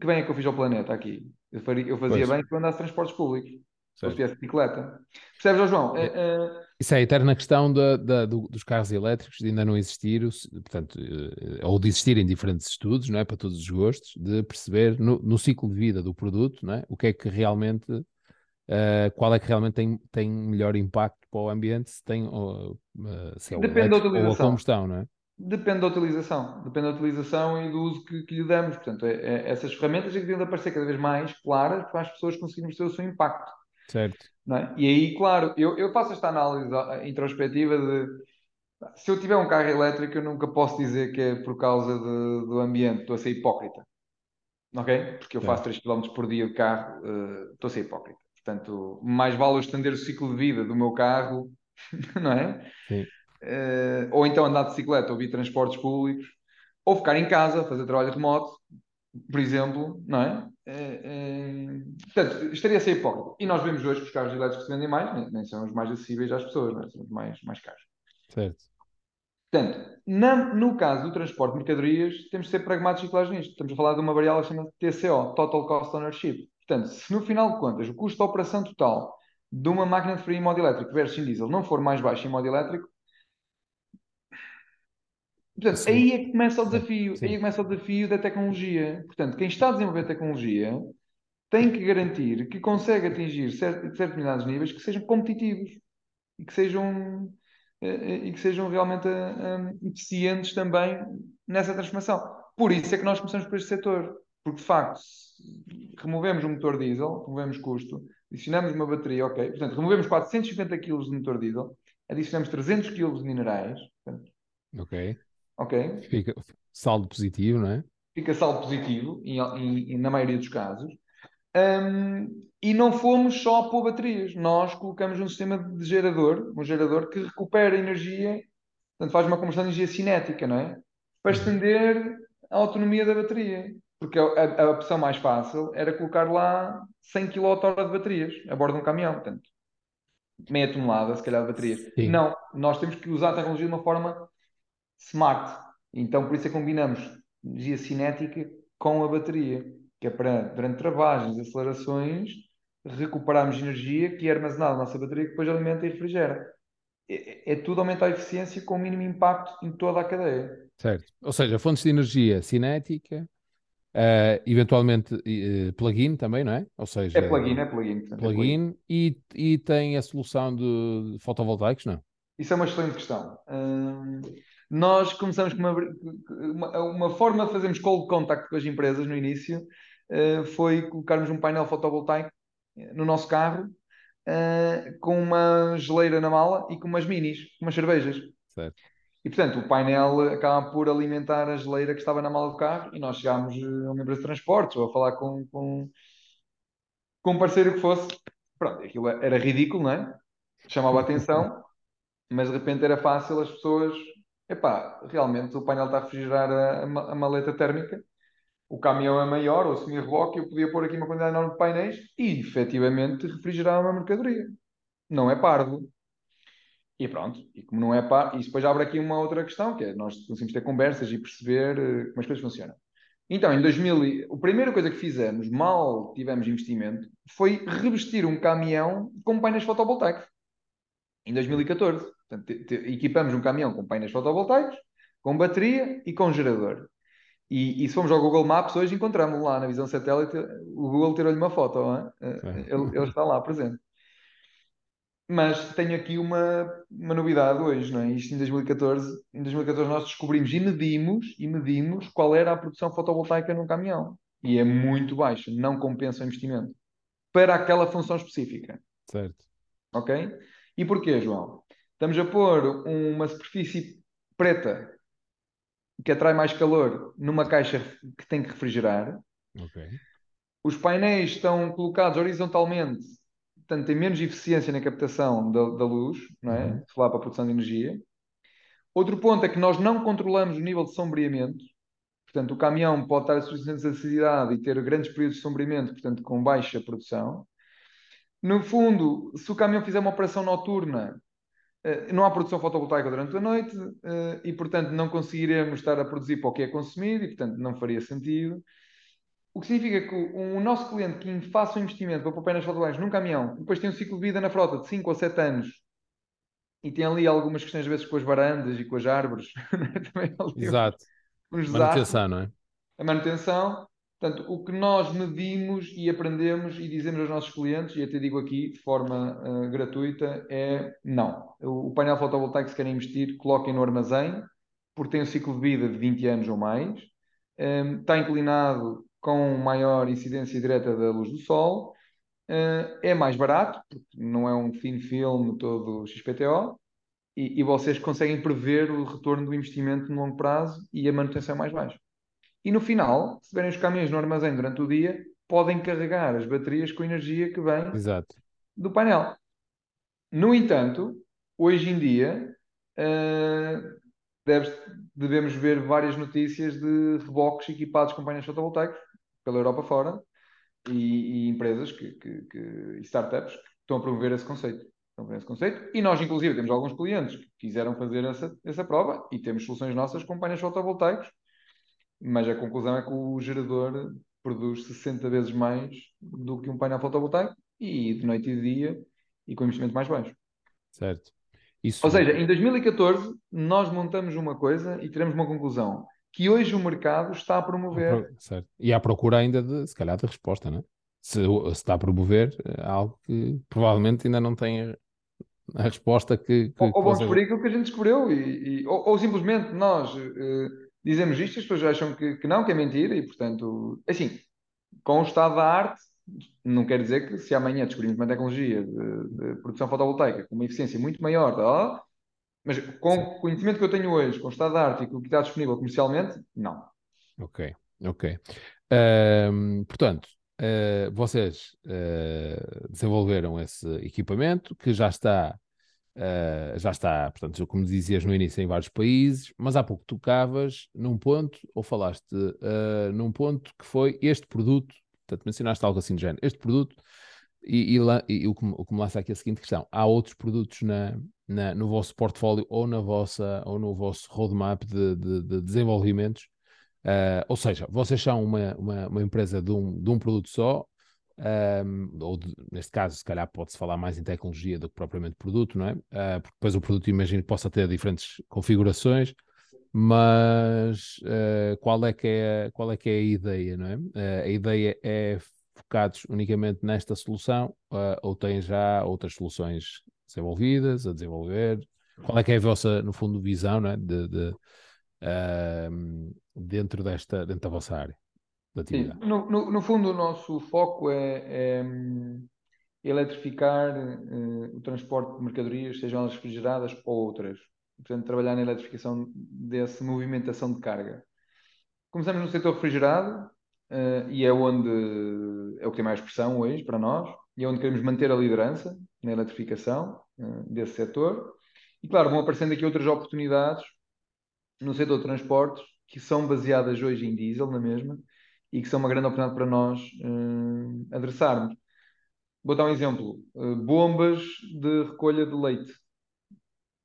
Que bem é que eu fiz ao planeta aqui. Eu, faria, eu fazia pois. bem que eu andasse transportes públicos. Se eu tivesse bicicleta. Percebes, João? É, é... Isso é a eterna questão da, da, do, dos carros elétricos de ainda não existir, portanto, eh, ou de existir em diferentes estudos, não é? Para todos os gostos, de perceber no, no ciclo de vida do produto, não é? O que é que realmente, uh, qual é que realmente tem, tem melhor impacto para o ambiente, se tem, uh, se é o Depende da utilização. ou a combustão, não é? Depende da utilização, depende da utilização e do uso que, que lhe damos. Portanto, é, é, essas ferramentas é que deviam aparecer cada vez mais claras para as pessoas conseguirem perceber o seu impacto. Certo. É? E aí, claro, eu, eu faço esta análise introspectiva de se eu tiver um carro elétrico, eu nunca posso dizer que é por causa de, do ambiente, estou a ser hipócrita. Ok? Porque eu faço 3 km por dia de carro, uh, estou a ser hipócrita. Portanto, mais vale eu estender o ciclo de vida do meu carro, não é? Sim uh, ou então andar de bicicleta ou vir transportes públicos, ou ficar em casa, fazer trabalho remoto, por exemplo, não é? Uh, uh, portanto, estaria a ser hipócrita. E nós vemos hoje que os carros elétricos que se vendem mais nem, nem são os mais acessíveis às pessoas, não é? são os mais, mais caros. Certo. Portanto, na, no caso do transporte de mercadorias, temos de ser pragmáticos e claros nisto. Estamos a falar de uma variável chamada TCO, Total Cost Ownership. Portanto, se no final de contas o custo de operação total de uma máquina de frio em modo elétrico versus em diesel não for mais baixo em modo elétrico, Portanto, sim. aí é que começa o desafio, sim, aí é que começa o desafio da tecnologia. Portanto, quem está a desenvolver tecnologia tem que garantir que consegue atingir determinados níveis que sejam competitivos e que sejam eh, eh, e que sejam realmente um, eh, eficientes também nessa transformação. Por isso é que nós começamos por este setor, porque de facto removemos o motor diesel, removemos custo, adicionamos uma bateria, ok, portanto removemos 450 kg de motor diesel, adicionamos 300 kg de minerais, portanto, ok Ok? Fica saldo positivo, não é? Fica saldo positivo, na maioria dos casos. Um, e não fomos só pôr baterias, nós colocamos um sistema de gerador, um gerador que recupera energia, portanto faz uma conversão de energia cinética, não é? Para Uhum. estender a autonomia da bateria. Porque a, a- a opção mais fácil era colocar lá 100 kWh de baterias a bordo de um caminhão, portanto, meia tonelada, se calhar, de baterias. Sim. Não, nós temos que usar a tecnologia de uma forma smart. Então, por isso é que combinamos energia cinética com a bateria, que é para, durante travagens, acelerações, recuperarmos energia que é armazenada na nossa bateria, que depois alimenta e refrigera. É, é tudo aumentar a eficiência com o mínimo impacto em toda a cadeia. Certo. Ou seja, fontes de energia cinética, eh, eventualmente eh, plug-in também, não é? Ou seja, É plugin, é plugin. é plug-in e, e tem a solução de, fotovoltaicos, não? Isso é uma excelente questão. Hum, nós começamos com uma, uma, uma forma de fazermos cold contact com as empresas no início, uh, foi colocarmos um painel fotovoltaico no nosso carro, uh, com uma geleira na mala e com umas minis, com umas cervejas. Certo. E portanto, o painel acaba por alimentar a geleira que estava na mala do carro e nós chegámos a uma empresa de transportes ou a falar com, com, com um parceiro que fosse. Pronto, aquilo era ridículo, não é? Chamava a atenção, mas de repente era fácil as pessoas. Epá, realmente o painel está a refrigerar a, a, maleta térmica, o caminhão é maior, ou semi-reboque, eu podia pôr aqui uma quantidade enorme de painéis e efetivamente refrigerar uma mercadoria. Não é parvo. E pronto, e como não é parvo, e depois abre aqui uma outra questão, que é nós conseguimos ter conversas e perceber uh, como as coisas funcionam. Então, em 2000, a primeira coisa que fizemos, mal tivemos investimento, foi revestir um caminhão com painéis fotovoltaicos. Em 2014. Portanto, equipamos um caminhão com painéis fotovoltaicos, com bateria e com gerador. E, e se formos ao Google Maps, hoje encontramos lá na visão satélite, o Google tirou-lhe uma foto, ele, ele, está lá presente. Mas tenho aqui uma, uma novidade hoje, não é? Isto em 2014, em 2014 nós descobrimos e medimos, e medimos qual era a produção fotovoltaica num caminhão. E é muito baixa, não compensa o investimento. Para aquela função específica. Certo. Ok? E porquê, João? Estamos a pôr uma superfície preta que atrai mais calor numa caixa que tem que refrigerar. Ok. Os painéis estão colocados horizontalmente, portanto, tem menos eficiência na captação da, da luz, não é? Uhum. Para a produção de energia. Outro ponto é que nós não controlamos o nível de sombreamento. Portanto, o caminhão pode estar a suficiente necessidade e ter grandes períodos de sombreamento, portanto, com baixa produção. No fundo, se o caminhão fizer uma operação noturna, não há produção fotovoltaica durante a noite e, portanto, não conseguiremos estar a produzir para o que é consumido e, portanto, não faria sentido. O que significa que o, nosso cliente que faça um investimento para pôr painéis fotovoltaicos num caminhão, depois tem um ciclo de vida na frota de 5 ou 7 anos e tem ali algumas questões, às vezes, com as varandas e com as árvores. Também Exato. Uns manutenção, não é? A manutenção. Portanto, o que nós medimos e aprendemos e dizemos aos nossos clientes, e até digo aqui de forma uh, gratuita, é não. O, o, painel fotovoltaico, se querem investir, coloquem no armazém, porque tem um ciclo de vida de 20 anos ou mais, um, está inclinado com maior incidência direta da luz do sol, uh, é mais barato, porque não é um thin film todo XPTO, e, e vocês conseguem prever o retorno do investimento no longo prazo e a manutenção é mais baixa. E no final, se tiverem os caminhões no armazém durante o dia, podem carregar as baterias com a energia que vem Exato. do painel. No entanto, hoje em dia, uh, deves, devemos ver várias notícias de reboques equipados com painéis fotovoltaicos pela Europa fora e, e empresas que, que, que, e startups que estão a promover esse conceito. Estão a promover esse conceito. E nós, inclusive, temos alguns clientes que quiseram fazer essa, essa prova e temos soluções nossas com painéis fotovoltaicos mas a conclusão é que o gerador produz 60 vezes mais do que um painel fotovoltaico e de noite e dia e com investimento mais baixo. Certo. Isso... Ou seja, em 2014 nós montamos uma coisa e tiramos uma conclusão que hoje o mercado está a promover. Certo. E à procura ainda de, se calhar, de resposta, não é? Se, se está a promover algo que provavelmente ainda não tem a, resposta que. que ou, que descobrir aquilo que a gente descobriu, e, e ou, ou, simplesmente nós. Uh, dizemos isto, as pessoas acham que, que, não, que é mentira, e portanto, assim, com o estado da arte, não quer dizer que se amanhã descobrimos uma tecnologia de, de produção fotovoltaica com uma eficiência muito maior, tá? mas com o conhecimento que eu tenho hoje, com o estado da arte e com o que está disponível comercialmente, não. Ok, ok. Um, portanto, uh, vocês uh, desenvolveram esse equipamento que já está, uh, já está, portanto, como dizias no início, em vários países, mas há pouco tocavas num ponto, ou falaste num ponto que foi este produto, portanto, mencionaste algo assim de género, este produto, e, e, e o, que, o que me lança aqui é a seguinte questão: há outros produtos na, na, no vosso portfólio ou na vossa ou no vosso roadmap de, de, de desenvolvimentos? Uh, ou seja, vocês são uma, uma, uma, empresa de um, de um produto só, um, ou de, neste caso, se calhar pode-se falar mais em tecnologia do que propriamente produto, não é? Uh, porque depois o produto imagino que possa ter diferentes configurações, mas uh, qual, é que é, qual é que é a ideia, não é? a ideia é focados unicamente nesta solução ou tem já outras soluções desenvolvidas, a desenvolver? Qual é que é a vossa, no fundo, visão não é? de, de uh, dentro, desta, dentro da vossa área de atividade? Sim, no, no, no, fundo, o nosso foco é, é hum, eletrificar uh, o transporte de mercadorias, sejam elas refrigeradas ou outras. Portanto, trabalhar na eletrificação dessa movimentação de carga. Começamos no setor refrigerado uh, e é onde é o que tem mais pressão hoje para nós e é onde queremos manter a liderança na eletrificação uh, desse setor. E claro, vão aparecendo aqui outras oportunidades no setor de transportes que são baseadas hoje em diesel, na mesma, e que são uma grande oportunidade para nós uh, adressarmos. Vou dar um exemplo: uh, bombas de recolha de leite.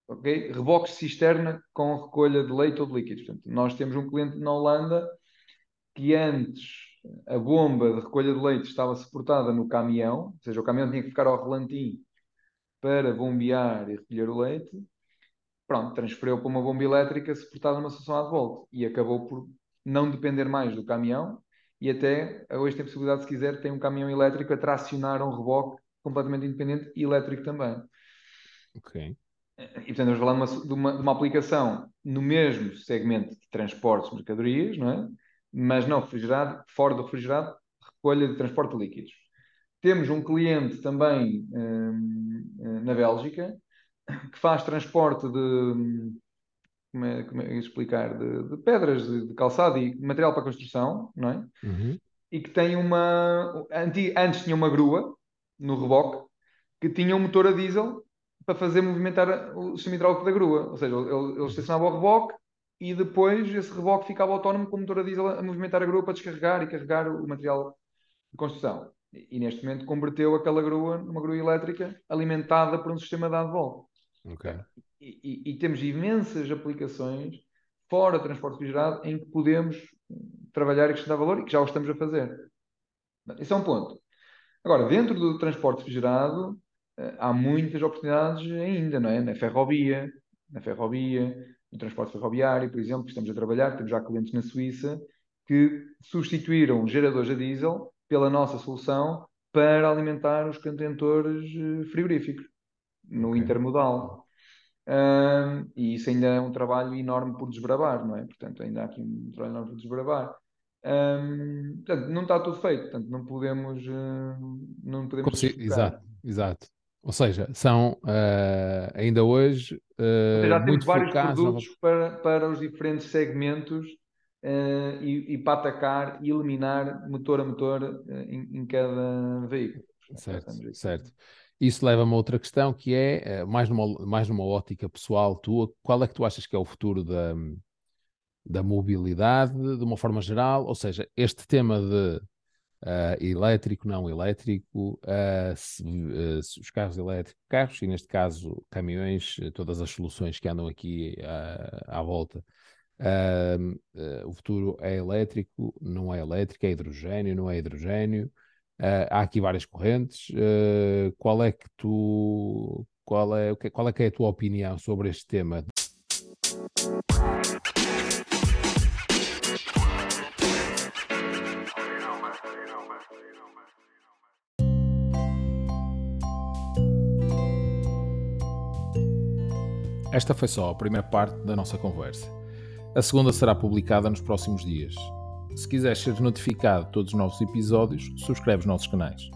Okay? Reboques de cisterna com recolha de leite ou de líquidos. Portanto, nós temos um cliente na Holanda que antes a bomba de recolha de leite estava suportada no caminhão, ou seja, o caminhão tinha que ficar ao relantim para bombear e recolher o leite, pronto, transferiu para uma bomba elétrica suportada numa solução de volta e acabou por não depender mais do caminhão e até hoje tem possibilidade, se quiser, tem um caminhão elétrico a tracionar um reboque completamente independente e elétrico também. Ok. E portanto, estamos falando de uma, de, uma, de uma aplicação no mesmo segmento de transportes de mercadorias, não é? Mas não refrigerado, fora do refrigerado, recolha de transporte de líquidos. Temos um cliente também hum, hum na Bélgica que faz transporte de como é, como é explicar de, de pedras de, de, calçado e material para construção, não é? Uhum. E que tem uma antes tinha uma grua no reboque que tinha um motor a diesel para fazer movimentar o sistema hidráulico da grua, ou seja, ele, ele estacionava o reboque e depois esse reboque ficava autónomo com o motor a diesel a movimentar a grua para descarregar e carregar o material de construção. E, e neste momento converteu aquela grua numa grua elétrica alimentada por um sistema de. Okay. E, e, temos imensas aplicações fora do transporte refrigerado em que podemos trabalhar e acrescentar valor e que já o estamos a fazer. Esse é um ponto. Agora, dentro do transporte refrigerado, eh, há muitas oportunidades ainda, não é? Na ferrovia, na ferrovia, no transporte ferroviário, por exemplo, que estamos a trabalhar, temos já clientes na Suíça que substituíram geradores a diesel pela nossa solução para alimentar os contentores eh, frigoríficos no okay. intermodal. Um, e isso ainda é um trabalho enorme por desbravar, não é? Portanto, ainda há aqui um trabalho enorme por desbravar. Um, portanto, não está tudo feito, portanto, não podemos. Uh, não podemos se... Exato, exato. Ou seja, são uh, ainda hoje. Uh, já temos vários produtos para, para os diferentes segmentos uh, e, e, para atacar e eliminar motor a motor em, em, cada veículo. Certo, certo. Isso leva-me a outra questão que é, eh, mais numa, mais numa ótica pessoal tua, qual é que tu achas que é o futuro da, da mobilidade de uma forma geral? Ou seja, este tema de uh, elétrico, não elétrico, uh, se, uh, os carros elétricos, carros e neste caso caminhões, todas as soluções que andam aqui à volta. o futuro é elétrico, não é elétrico, é hidrogênio, não é hidrogênio. Uh, há aqui várias correntes. Uh, qual é que tu qual é, qual é que é a tua opinião sobre este tema? Esta foi só a primeira parte da nossa conversa. A segunda será publicada nos próximos dias. Se quiseres ser notificado de todos os novos episódios, subscreve os nossos canais.